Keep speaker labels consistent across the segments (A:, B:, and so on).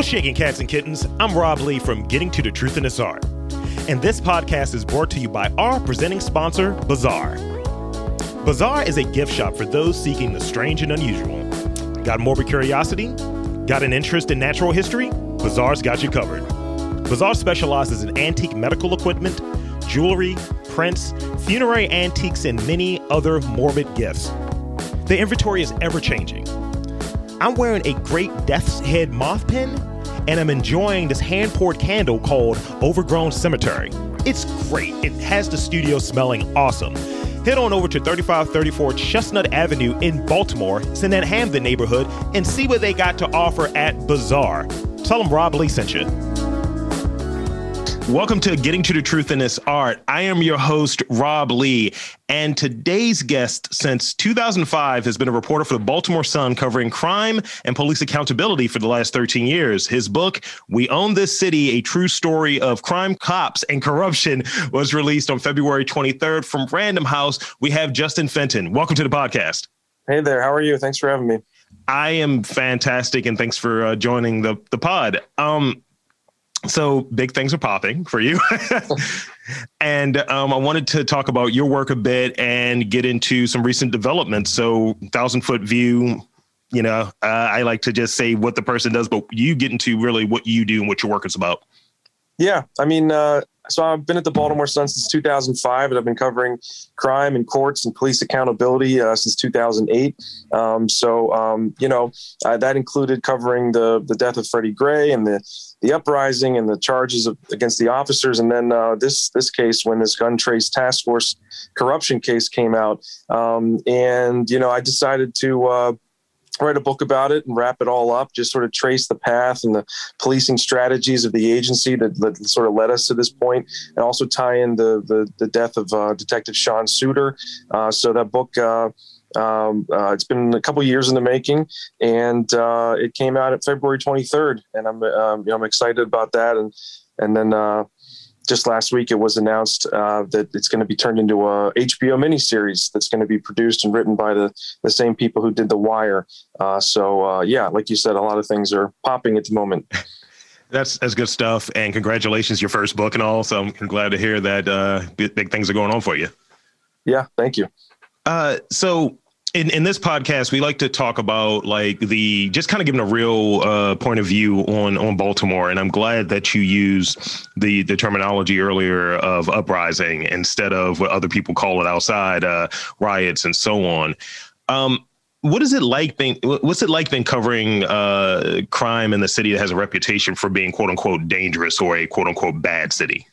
A: What's shaking, cats and kittens? I'm Rob Lee from Getting to the Truth in This Art. And this podcast is brought to you by our presenting sponsor, Bazaar. Bazaar is a gift shop for those seeking the strange and unusual. Got morbid curiosity? Got an interest in natural history? Bazaar's got you covered. Bazaar specializes in antique medical equipment, jewelry, prints, funerary antiques, and many other morbid gifts. The inventory is ever changing. I'm wearing a great death's head moth pin, and I'm enjoying this hand poured candle called Overgrown Cemetery. It's great. It has the studio smelling awesome. Head on over to 3534 Chestnut Avenue in Baltimore, it's in that Hampden neighborhood, and see what they got to offer at Bazaar. Tell them Rob Lee sent you. Welcome to Getting to the Truth in This Art. I am your host, Rob Lee, and today's guest since 2005 has been a reporter for the Baltimore Sun covering crime and police accountability for the last 13 years. His book, We Own This City, a true story of crime, cops, and corruption, was released on February 23rd from Random House. We have Justin Fenton. Welcome to the podcast.
B: Hey there. How are you? Thanks for having me.
A: I am fantastic, and thanks for uh, joining the, the pod. Um, so big things are popping for you. and um, I wanted to talk about your work a bit and get into some recent developments. So, thousand foot view, you know, uh, I like to just say what the person does, but you get into really what you do and what your work is about.
B: Yeah. I mean, uh, so I've been at the Baltimore Sun since 2005, and I've been covering crime and courts and police accountability uh, since 2008. Um, so, um, you know, uh, that included covering the the death of Freddie Gray and the the uprising and the charges of, against the officers, and then uh, this this case when this gun trace task force corruption case came out, um, and you know, I decided to uh, write a book about it and wrap it all up, just sort of trace the path and the policing strategies of the agency that, that sort of led us to this point, and also tie in the the, the death of uh, Detective Sean Suiter. Uh, so that book. Uh, um, uh, it's been a couple years in the making, and uh, it came out at February 23rd, and I'm um, you know, I'm excited about that, and and then uh, just last week it was announced uh, that it's going to be turned into a HBO miniseries that's going to be produced and written by the the same people who did The Wire. Uh, so uh, yeah, like you said, a lot of things are popping at the moment.
A: That's that's good stuff, and congratulations, your first book and all. So I'm glad to hear that uh, big, big things are going on for you.
B: Yeah, thank you.
A: Uh, so in, in this podcast, we like to talk about like the just kind of giving a real uh, point of view on on Baltimore, and I'm glad that you use the the terminology earlier of uprising instead of what other people call it outside uh, riots and so on. Um, what is it like being what's it like been covering uh, crime in the city that has a reputation for being quote unquote dangerous or a quote unquote bad city?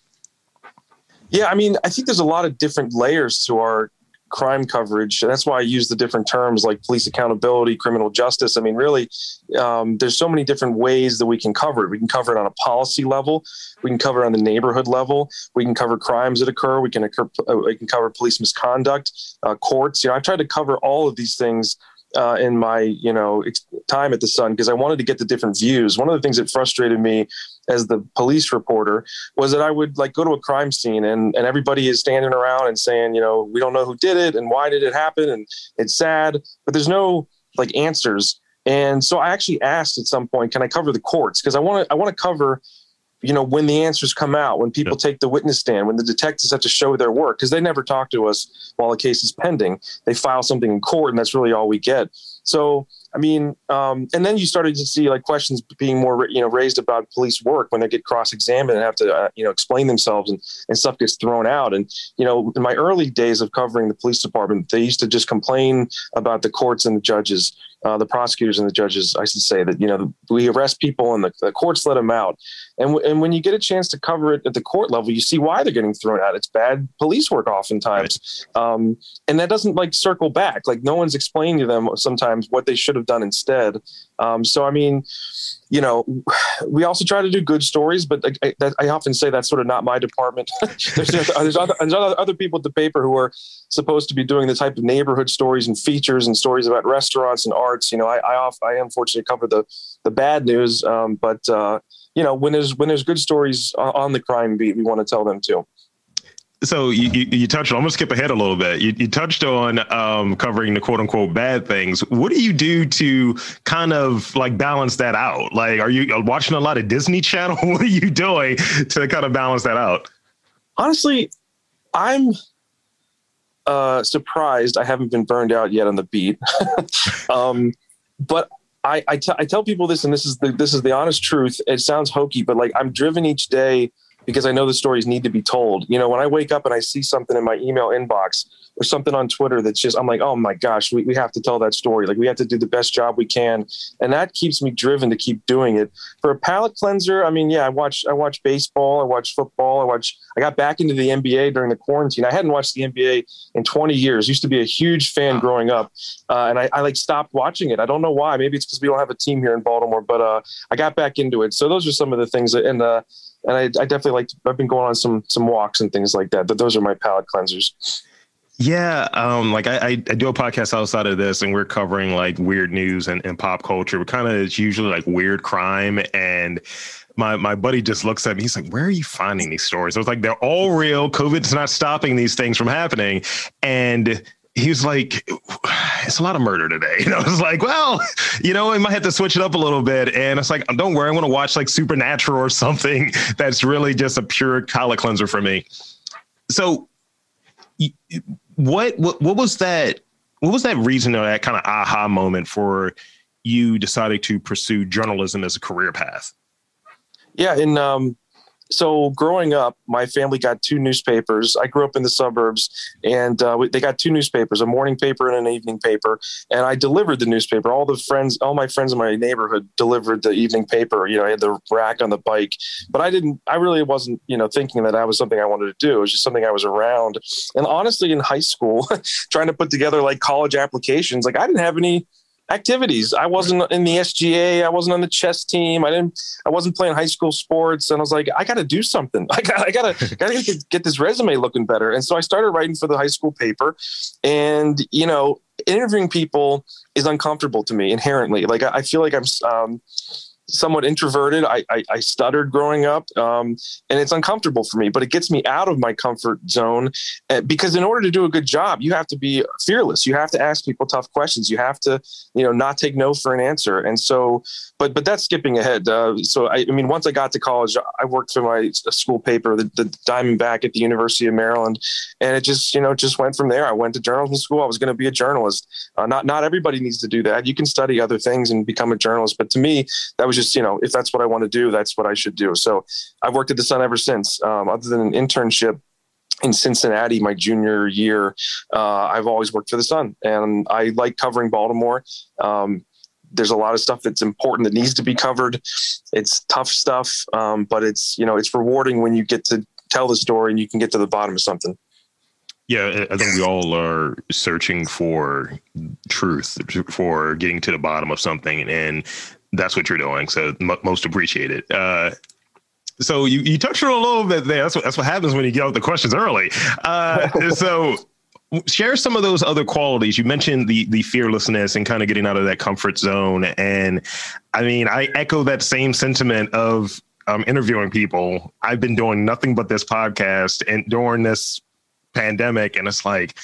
B: Yeah, I mean, I think there's a lot of different layers to our crime coverage. That's why I use the different terms like police accountability, criminal justice. I mean, really, um, there's so many different ways that we can cover it. We can cover it on a policy level. We can cover it on the neighborhood level. We can cover crimes that occur. We can occur, uh, we can cover police misconduct, uh, courts. You know, I've tried to cover all of these things uh, in my you know time at the Sun because I wanted to get the different views. One of the things that frustrated me as the police reporter was that I would like go to a crime scene and and everybody is standing around and saying you know we don't know who did it and why did it happen and it's sad, but there's no like answers. And so I actually asked at some point, can I cover the courts? Because I want to I want to cover you know, when the answers come out, when people take the witness stand, when the detectives have to show their work, because they never talk to us while the case is pending. They file something in court, and that's really all we get. So, I mean, um, and then you started to see like questions being more, you know, raised about police work when they get cross-examined and have to, uh, you know, explain themselves and, and stuff gets thrown out. And, you know, in my early days of covering the police department, they used to just complain about the courts and the judges uh, the prosecutors and the judges, I should say that you know we arrest people and the, the courts let them out, and w- and when you get a chance to cover it at the court level, you see why they're getting thrown out. It's bad police work oftentimes, um, and that doesn't like circle back. Like no one's explaining to them sometimes what they should have done instead. Um, so I mean, you know, we also try to do good stories, but I, I, I often say that's sort of not my department. there's, there's, other, there's other people at the paper who are supposed to be doing the type of neighborhood stories and features and stories about restaurants and arts. You know, I I, off, I unfortunately cover the the bad news, um, but uh, you know, when there's when there's good stories on the crime beat, we want to tell them too.
A: So you, you, you, touched on, I'm gonna skip ahead a little bit. You, you touched on um, covering the quote unquote bad things. What do you do to kind of like balance that out? Like, are you watching a lot of Disney Channel? what are you doing to kind of balance that out?
B: Honestly, I'm uh, surprised I haven't been burned out yet on the beat. um, but I, I, t- I tell people this, and this is the this is the honest truth. It sounds hokey, but like I'm driven each day because I know the stories need to be told. You know, when I wake up and I see something in my email inbox or something on Twitter that's just, I'm like, oh my gosh, we, we have to tell that story. Like we have to do the best job we can. And that keeps me driven to keep doing it. For a palate cleanser, I mean, yeah, I watch, I watch baseball, I watch football, I watch, I got back into the NBA during the quarantine. I hadn't watched the NBA in 20 years. Used to be a huge fan growing up. Uh, and I, I, like stopped watching it. I don't know why. Maybe it's because we don't have a team here in Baltimore, but uh, I got back into it. So those are some of the things that, and, uh, and I, I definitely like. I've been going on some some walks and things like that. But those are my palate cleansers.
A: Yeah, um, like I, I, do a podcast outside of this, and we're covering like weird news and, and pop culture. We kind of it's usually like weird crime, and my my buddy just looks at me. He's like, "Where are you finding these stories?" I was like, "They're all real. COVID's not stopping these things from happening." And he was like, it's a lot of murder today. You know, it's like, well, you know, I might have to switch it up a little bit. And it's like, don't worry, I'm going to watch like Supernatural or something that's really just a pure palate cleanser for me. So, what what what was that? What was that reason or that kind of aha moment for you deciding to pursue journalism as a career path?
B: Yeah, in um, so growing up, my family got two newspapers. I grew up in the suburbs, and uh, they got two newspapers: a morning paper and an evening paper. And I delivered the newspaper. All the friends, all my friends in my neighborhood delivered the evening paper. You know, I had the rack on the bike, but I didn't. I really wasn't, you know, thinking that that was something I wanted to do. It was just something I was around. And honestly, in high school, trying to put together like college applications, like I didn't have any activities. I wasn't in the SGA. I wasn't on the chess team. I didn't. I wasn't playing high school sports. And I was like, I got to do something. I got. I got to. Got to get, get this resume looking better. And so I started writing for the high school paper. And you know, interviewing people is uncomfortable to me inherently. Like I, I feel like I'm. Um, somewhat introverted. I, I, I stuttered growing up, um, and it's uncomfortable for me. But it gets me out of my comfort zone uh, because in order to do a good job, you have to be fearless. You have to ask people tough questions. You have to, you know, not take no for an answer. And so, but but that's skipping ahead. Uh, so I, I, mean, once I got to college, I worked for my school paper, the, the Diamondback at the University of Maryland, and it just you know just went from there. I went to journalism school. I was going to be a journalist. Uh, not not everybody needs to do that. You can study other things and become a journalist, but to me, that was just, you know, if that's what I want to do, that's what I should do. So I've worked at the Sun ever since. Um, other than an internship in Cincinnati my junior year, uh, I've always worked for the Sun, and I like covering Baltimore. Um, there's a lot of stuff that's important that needs to be covered. It's tough stuff, um, but it's you know it's rewarding when you get to tell the story and you can get to the bottom of something.
A: Yeah, I think we all are searching for truth, for getting to the bottom of something, and that's what you're doing. So m- most appreciated. Uh, so you, you touched on a little bit there. That's what that's what happens when you get out the questions early. Uh, so share some of those other qualities. You mentioned the the fearlessness and kind of getting out of that comfort zone. And I mean, I echo that same sentiment of um, interviewing people. I've been doing nothing but this podcast and during this pandemic, and it's like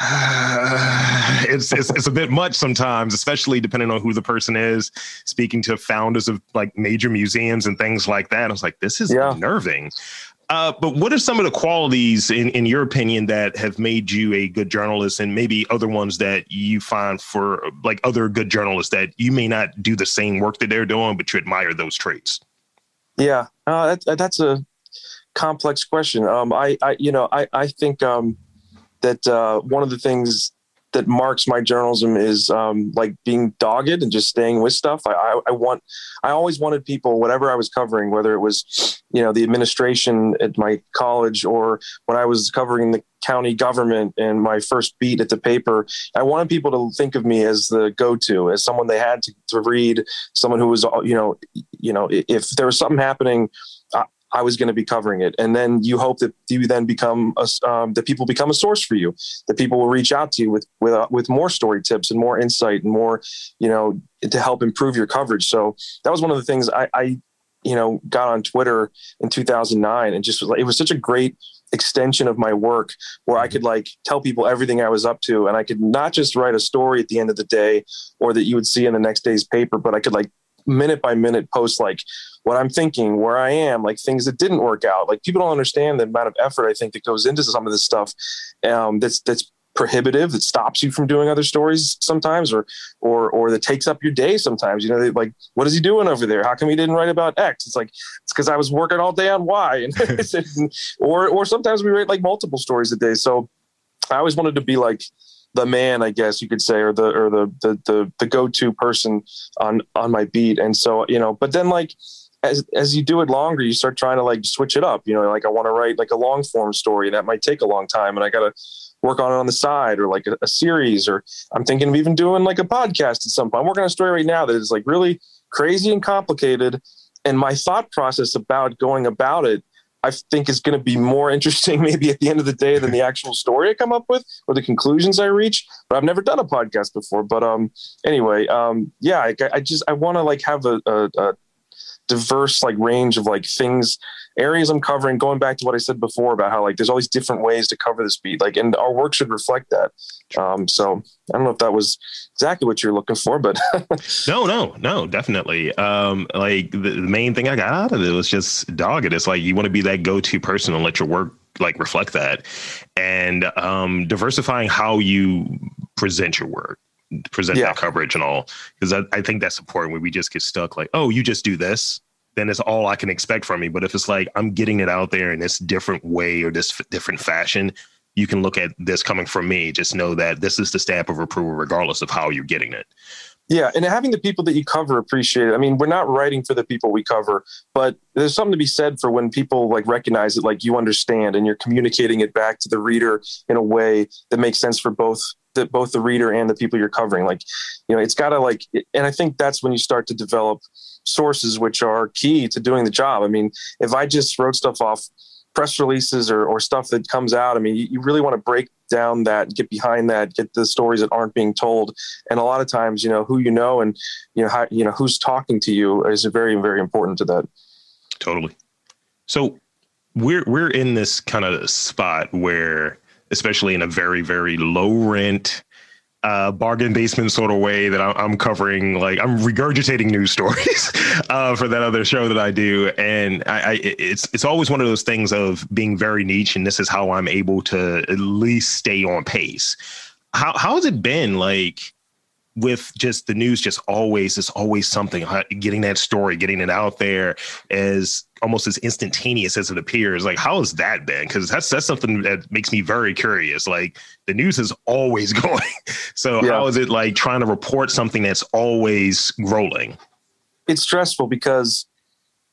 A: it's, it's it's a bit much sometimes, especially depending on who the person is. Speaking to founders of like major museums and things like that, I was like, this is yeah. unnerving. Uh, but what are some of the qualities, in, in your opinion, that have made you a good journalist, and maybe other ones that you find for like other good journalists that you may not do the same work that they're doing, but you admire those traits?
B: Yeah, uh, that, that's a complex question. Um, I, I, you know, I, I think. Um, that uh, one of the things that marks my journalism is um, like being dogged and just staying with stuff. I, I, I, want, I always wanted people, whatever I was covering, whether it was, you know, the administration at my college or when I was covering the county government and my first beat at the paper, I wanted people to think of me as the go-to, as someone they had to, to read, someone who was, you know, you know, if there was something happening, I was going to be covering it. And then you hope that you then become a, um, that people become a source for you, that people will reach out to you with with uh, with more story tips and more insight and more, you know, to help improve your coverage. So that was one of the things I, I you know, got on Twitter in 2009 and just was like, it was such a great extension of my work where I could like tell people everything I was up to. And I could not just write a story at the end of the day or that you would see in the next day's paper, but I could like minute by minute post like what I'm thinking, where I am, like things that didn't work out. Like people don't understand the amount of effort I think that goes into some of this stuff. Um, that's that's prohibitive that stops you from doing other stories sometimes or or or that takes up your day sometimes you know they, like what is he doing over there how come he didn't write about x it's like it's because i was working all day on y and or or sometimes we write like multiple stories a day so i always wanted to be like the man i guess you could say or the or the the the, the go-to person on on my beat and so you know but then like as as you do it longer, you start trying to like switch it up. You know, like I want to write like a long form story that might take a long time, and I got to work on it on the side or like a, a, series or i'm thinking of even doing like a podcast at some point i'm working on a story right now that is like really crazy and complicated and my thought process about going about it i think is going to be more interesting maybe at the end of the day than the actual story i come up with or the conclusions i reach but i've never done a podcast before. But um anyway um yeah i, I just i want to like have a, a, a diverse like range of like things areas i'm covering going back to what i said before about how like there's these different ways to cover this beat like and our work should reflect that. Um so i don't know if that was exactly what you're looking for but
A: no no no definitely. Um like the, the main thing i got out of it was just dog it. It's like you want to be that go-to person and let your work like reflect that. And um diversifying how you present your work present yeah. that coverage and all because I, I think that's important when we just get stuck like oh you just do this then it's all I can expect from me. But if it's like I'm getting it out there in this different way or this f- different fashion, you can look at this coming from me. Just know that this is the stamp of approval, regardless of how you're getting it.
B: Yeah, and having the people that you cover appreciate it. I mean, we're not writing for the people we cover, but there's something to be said for when people like recognize it, like you understand, and you're communicating it back to the reader in a way that makes sense for both the, both the reader and the people you're covering. Like, you know, it's got to like, and I think that's when you start to develop sources which are key to doing the job. I mean, if I just wrote stuff off press releases or, or stuff that comes out, I mean, you, you really want to break down that, get behind that, get the stories that aren't being told. And a lot of times, you know, who you know and, you know, how, you know, who's talking to you is very, very important to that.
A: Totally. So we're, we're in this kind of spot where, especially in a very, very low rent, uh, bargain basement sort of way that I'm covering, like I'm regurgitating news stories uh, for that other show that I do, and I, I, it's it's always one of those things of being very niche, and this is how I'm able to at least stay on pace. How how has it been like? With just the news just always it's always something getting that story getting it out there as almost as instantaneous as it appears. Like how has that been because that's that's something that makes me very curious. Like the news is always going. So yeah. how is it like trying to report something that's always rolling?
B: It's stressful because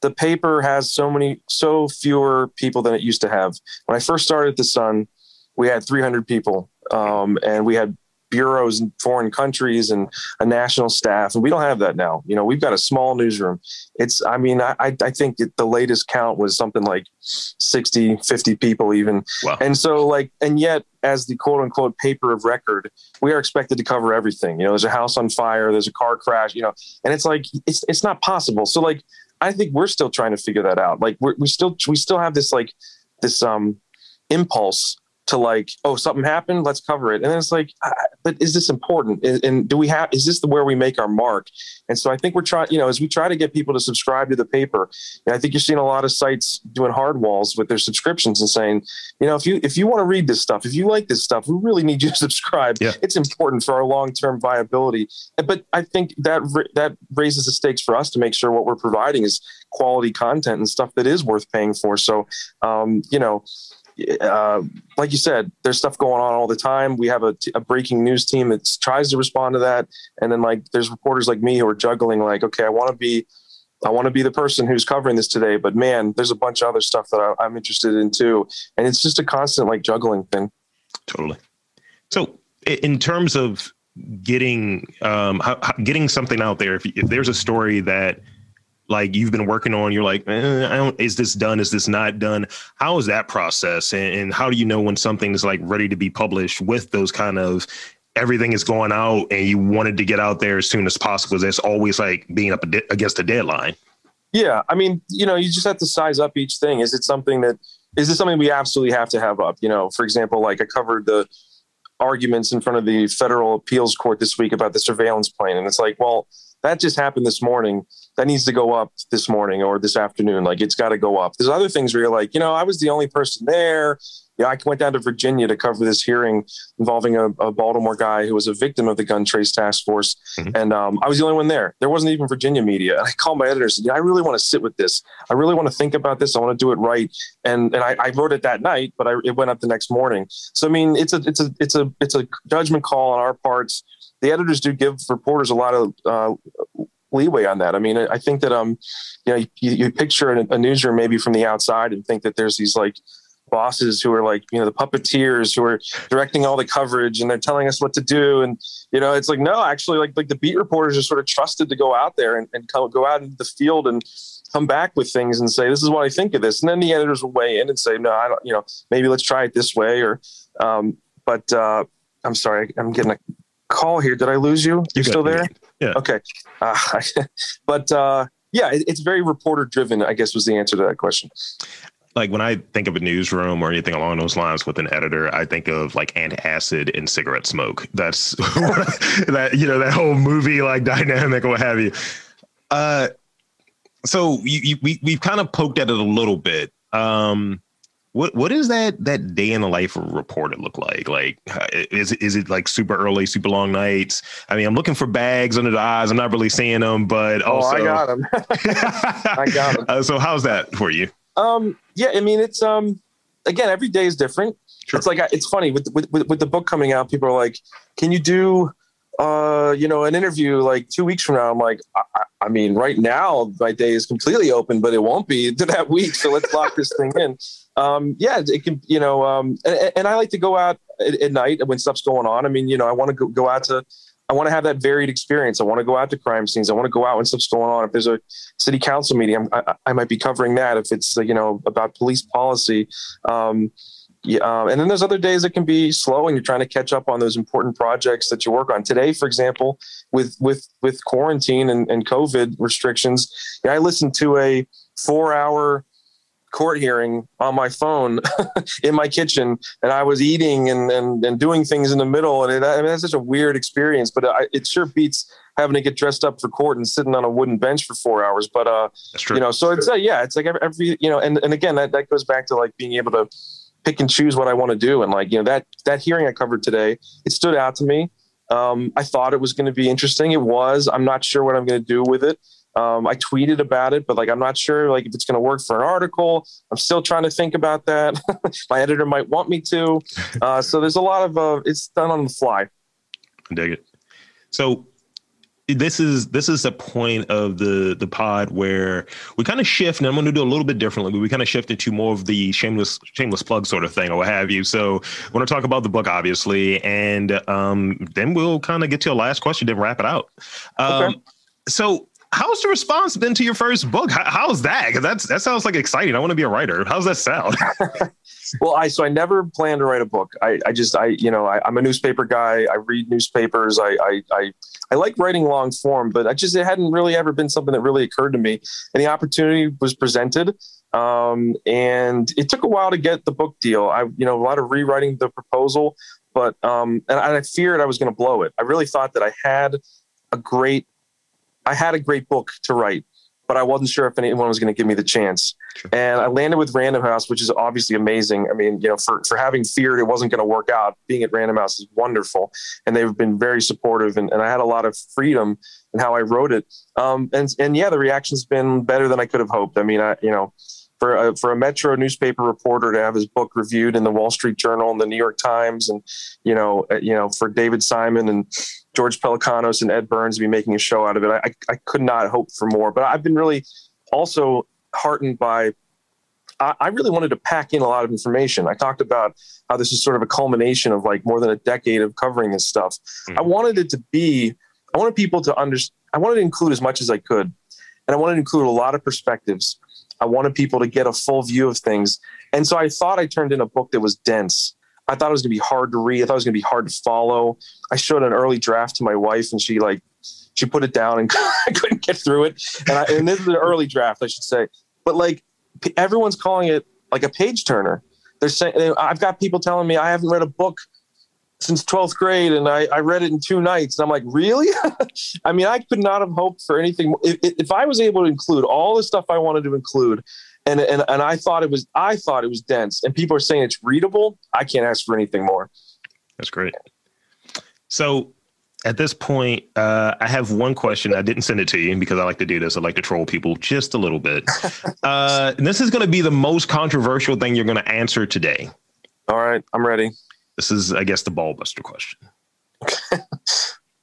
B: the paper has so many so fewer people than it used to have. When i first started at the sun we had 300 people um, and we had bureaus in foreign countries and a national staff and we don't have that now. You know we've got a small newsroom. It's i mean i i think it, the latest count was something like 60 50 people even. Wow. and so like and yet as the quote unquote paper of record we are expected to cover everything. You know there's a house on fire there's a car crash you know and it's like it's it's not possible. So like i think we're still trying to figure that out. Like we're, we still we still have this like this um impulse to like, oh, something happened, let's cover it. And then it's like, but is this important? And, do we have, is this the where we make our mark? And so I think we're trying, you know, as we try to get people to subscribe to the paper, and I think you're seeing a lot of sites doing hard walls with their subscriptions and saying, you know, if you, if you want to read this stuff, if you like this stuff, we really need you to subscribe. Yeah. It's important for our long-term viability. But I think that, that raises the stakes for us to make sure what we're providing is quality content and stuff that is worth paying for. So, um, you know, uh, like you said, there's stuff going on all the time. We have a, t- a breaking news team that tries to respond to that, and then like there's reporters like me who are juggling. Like, okay, I want to be, I want to be the person who's covering this today, but man, there's a bunch of other stuff that I, I'm interested in too, and it's just a constant like juggling thing.
A: Totally. So, in terms of getting um, getting something out there, if, if there's a story that like you've been working on you're like eh, is this done? Is this not done? How is that process? And, and, how do you know when something is like ready to be published with those kind of everything is going out and you wanted to get out there as soon as possible? That's always like being up against a deadline.
B: Yeah, I mean, you know, you just have to size up each thing. Is it something that is this something we absolutely have to have up? You know, for example, like I covered the arguments in front of the federal appeals court this week about the surveillance plane, and it's like, well, that just happened this morning. That needs to go up this morning or this afternoon. Like it's got to go up. There's other things where you're like, you know, I was the only person there yeah, I went down to Virginia to cover this hearing involving a, a Baltimore guy who was a victim of the gun trace task force. Mm-hmm. And um, I was the only one there. There wasn't even Virginia media. And I called my editor and said, yeah, I really want to sit with this. I really want to think about this. I want to do it right. And and I, I wrote it that night, but I, it went up the next morning. So I mean, it's a it's a it's a it's a judgment call on our parts. The editors do give reporters a lot of uh, leeway on that. I mean, I think that um, you know, you, you picture a, a newsroom maybe from the outside and think that there's these like bosses who are like you know the puppeteers who are directing all the coverage and they're telling us what to do. And you know it's like no actually like like the beat reporters are sort of trusted to go out there and, and come, go out into the field and come back with things and say this is what i think of this. And then the editors will weigh in and say no i don't you know maybe let's try it this way or um, but uh, i'm sorry i'm getting a call here. Did i lose you? You still there?
A: Yeah.
B: Okay. Uh, but uh, yeah, it's very reporter driven, I guess was the answer to that question
A: like when I think of a newsroom or anything along those lines with an editor, I think of like antacid and cigarette smoke. That's that you know that whole movie like dynamic or what have you. Uh, so you, you, we we've kind of poked at it a little bit. Um, what what is that that day in the life of a reporter look like? Like, is is it like super early, super long nights? I mean, I'm looking for bags under the eyes. I'm not really seeing them, but also
B: oh, I got them. I got them.
A: Uh, so how's that for you?
B: Um, yeah, I mean, it's um, again, every day is different. Sure. It's like it's funny with, with with the book coming out. People are like, "Can you do, uh, you know, an interview like two weeks from now?" I'm like, I, I mean, right now my day is completely open, but it won't be to that week. So let's lock this thing in. Um, yeah, it can, you know, um, and, and I like to go out at, at, night when stuff's going on. I mean, you know, I want to go, go out to I want to have that varied experience. I want to go out to crime scenes. I want to go out when stuff's going on. If there's a city council meeting, I, I might be covering that. If it's you know about police policy, um, yeah, um, and then there's other days that can be slow, and you're trying to catch up on those important projects that you work on. Today, for example, with with with quarantine and, and COVID restrictions, yeah, I listened to a four hour court hearing on my phone in my kitchen and I was eating and, and, and doing things in the middle. And it, I mean, that's such a weird experience, but I, it sure beats having to get dressed up for court and sitting on a wooden bench for four hours. But, uh, you know, so it's, uh, yeah, it's like every, every, you know, and, and again, that, that goes back to like being able to pick and choose what I want to do. And like, you know, that, that hearing I covered today, it stood out to me. Um, I thought it was going to be interesting. It was, I'm not sure what I'm going to do with it. Um, I tweeted about it, but like I'm not sure like if it's going to work for an article. I'm still trying to think about that. My editor might want me to. Uh, so there's a lot of uh, it's done on the fly.
A: I dig it. So this is this is a point of the the pod where we kind of shift, and I'm going to do a little bit differently. But we kind of shift into more of the shameless shameless plug sort of thing, or what have you. So I want to talk about the book, obviously, and um, then we'll kind of get to a last question, then wrap it out. Um, okay. So how's the response been to your first book? How, how's that? Because that's that sounds like exciting. I want to be a writer. How's that sound?
B: well, I so I never planned to write a book. I, I just I you know I, am a newspaper guy. I read newspapers. I, I I I like writing long form, but I just it hadn't really ever been something that really occurred to me. And the opportunity was presented, um, and it took a while to get the book deal. I you know a lot of rewriting the proposal, but um, and I feared I was going to blow it. I really thought that I had a great I had a great book to write, but I wasn't sure if anyone was going to give me the chance. Sure. And I landed with Random House, which is obviously amazing. I mean, you know, for, for having feared it wasn't going to work out, being at Random House is wonderful. And they've been very supportive. And, and I had a lot of freedom in how I wrote it. Um, and, and yeah, the reaction's been better than I could have hoped. I mean, I, you know, for a, for a Metro newspaper reporter to have his book reviewed in the Wall Street Journal and the New York Times, and you know, uh, you know, for David Simon and George Pelecanos and Ed Burns be making a show out of it, I, I could not hope for more. But I've been really also heartened by. I really wanted to pack in a lot of information. I talked about how this is sort of a culmination of like more than a decade of covering this stuff. Mm-hmm. I wanted it to be. I wanted people to understand. I wanted to include as much as I could, and I wanted to include a lot of perspectives I wanted people to get a full view of things. And so I thought I turned in a book that was dense. I thought it was going to be hard to read. I thought it was going to be hard to follow. I showed an early draft to my wife and she like she put it down and I couldn't get through it. And, I, and this is an early draft, I should say. But like everyone's calling it like a page turner. They're saying I've got people telling me I haven't read a book since 12th grade and I, I read it in two nights and i'm like really i mean i could not have hoped for anything if, if i was able to include all the stuff i wanted to include and, and and i thought it was i thought it was dense and people are saying it's readable i can't ask for anything more
A: that's great so at this point, uh, I have one question. I didn't send it to you because I like to do this. I like to troll people just a little bit. uh, this is going to be the most controversial thing you're going to answer today.
B: All right, I'm ready.
A: This is, I guess, the ballbuster question.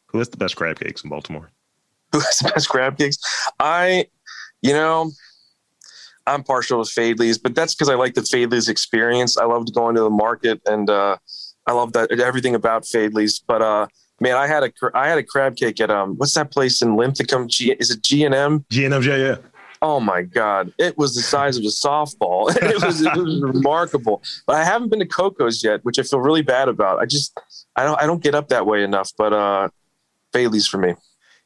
A: Who has the best crab cakes in Baltimore?
B: Who has the best crab cakes? I, you know, I'm partial to Faidley's, but that's because I like the Faidley's experience. I loved going to the market and uh, I love that everything about Faidley's. But uh, man, I had a I had a crab cake at um what's that place in Linthicum? G is it G and M?
A: G and M, yeah, yeah.
B: Oh my God. It was the size of a softball. it was it was remarkable. But I haven't been to Koco's yet, which I feel really bad about. I just I don't I don't get up that way enough, but uh Faidley's for me.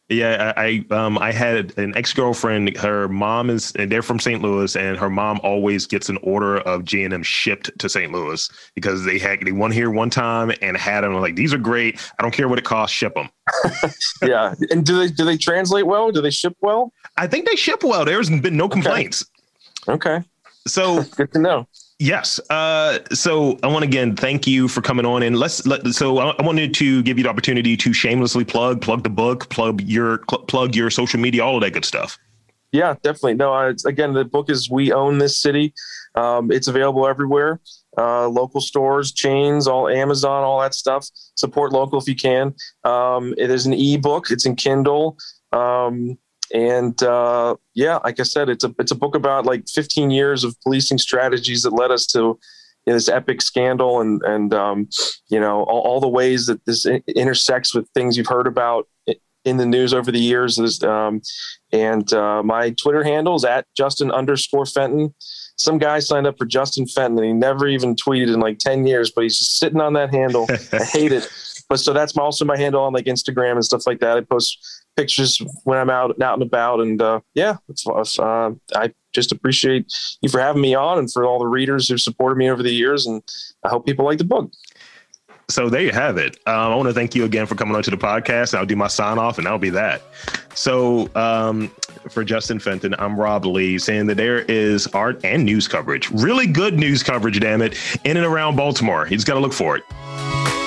A: Yeah, I um I had an ex girlfriend. Her mom is and they're from St. Louis, and her mom always gets an order of G and M shipped to St. Louis because they had they won here one time and had them like these are great. I don't care what it costs, ship them.
B: yeah, and do they do they translate well? Do they ship well?
A: I think they ship well. There's been no complaints.
B: Okay. okay.
A: So
B: good to know.
A: Yes. Uh, so I want to again thank you for coming on, and let's let. So I, wanted to give you the opportunity to shamelessly plug, plug the book, plug your plug your social media, all of that good stuff.
B: Yeah, definitely. No, I, again, the book is "We Own This City." Um, it's available everywhere, uh, local stores, chains, all Amazon, all that stuff. Support local if you can. Um, it is an ebook. It's in Kindle. Um, and uh, yeah, like I said, it's a it's a book about like 15 years of policing strategies that led us to you know, this epic scandal, and and um, you know all, all, the ways that this intersects with things you've heard about in the news over the years. Um, and uh, my Twitter handle is at Justin underscore Fenton. Some guy signed up for Justin Fenton, and he never even tweeted in like 10 years, but he's just sitting on that handle. I hate it. But so that's my, also my handle on like Instagram and stuff like that. I post pictures when I'm out out and about. And uh, yeah, it's, uh, I just appreciate you for having me on and for all the readers who've supported me over the years. And I hope people like the book.
A: So there you have it. Um, I want to thank you again for coming on to the podcast. I'll do my sign off and that'll be that. So um, for Justin Fenton, I'm Rob Lee saying that there is art and news coverage, really good news coverage, damn it, in and around Baltimore. He's got to look for it.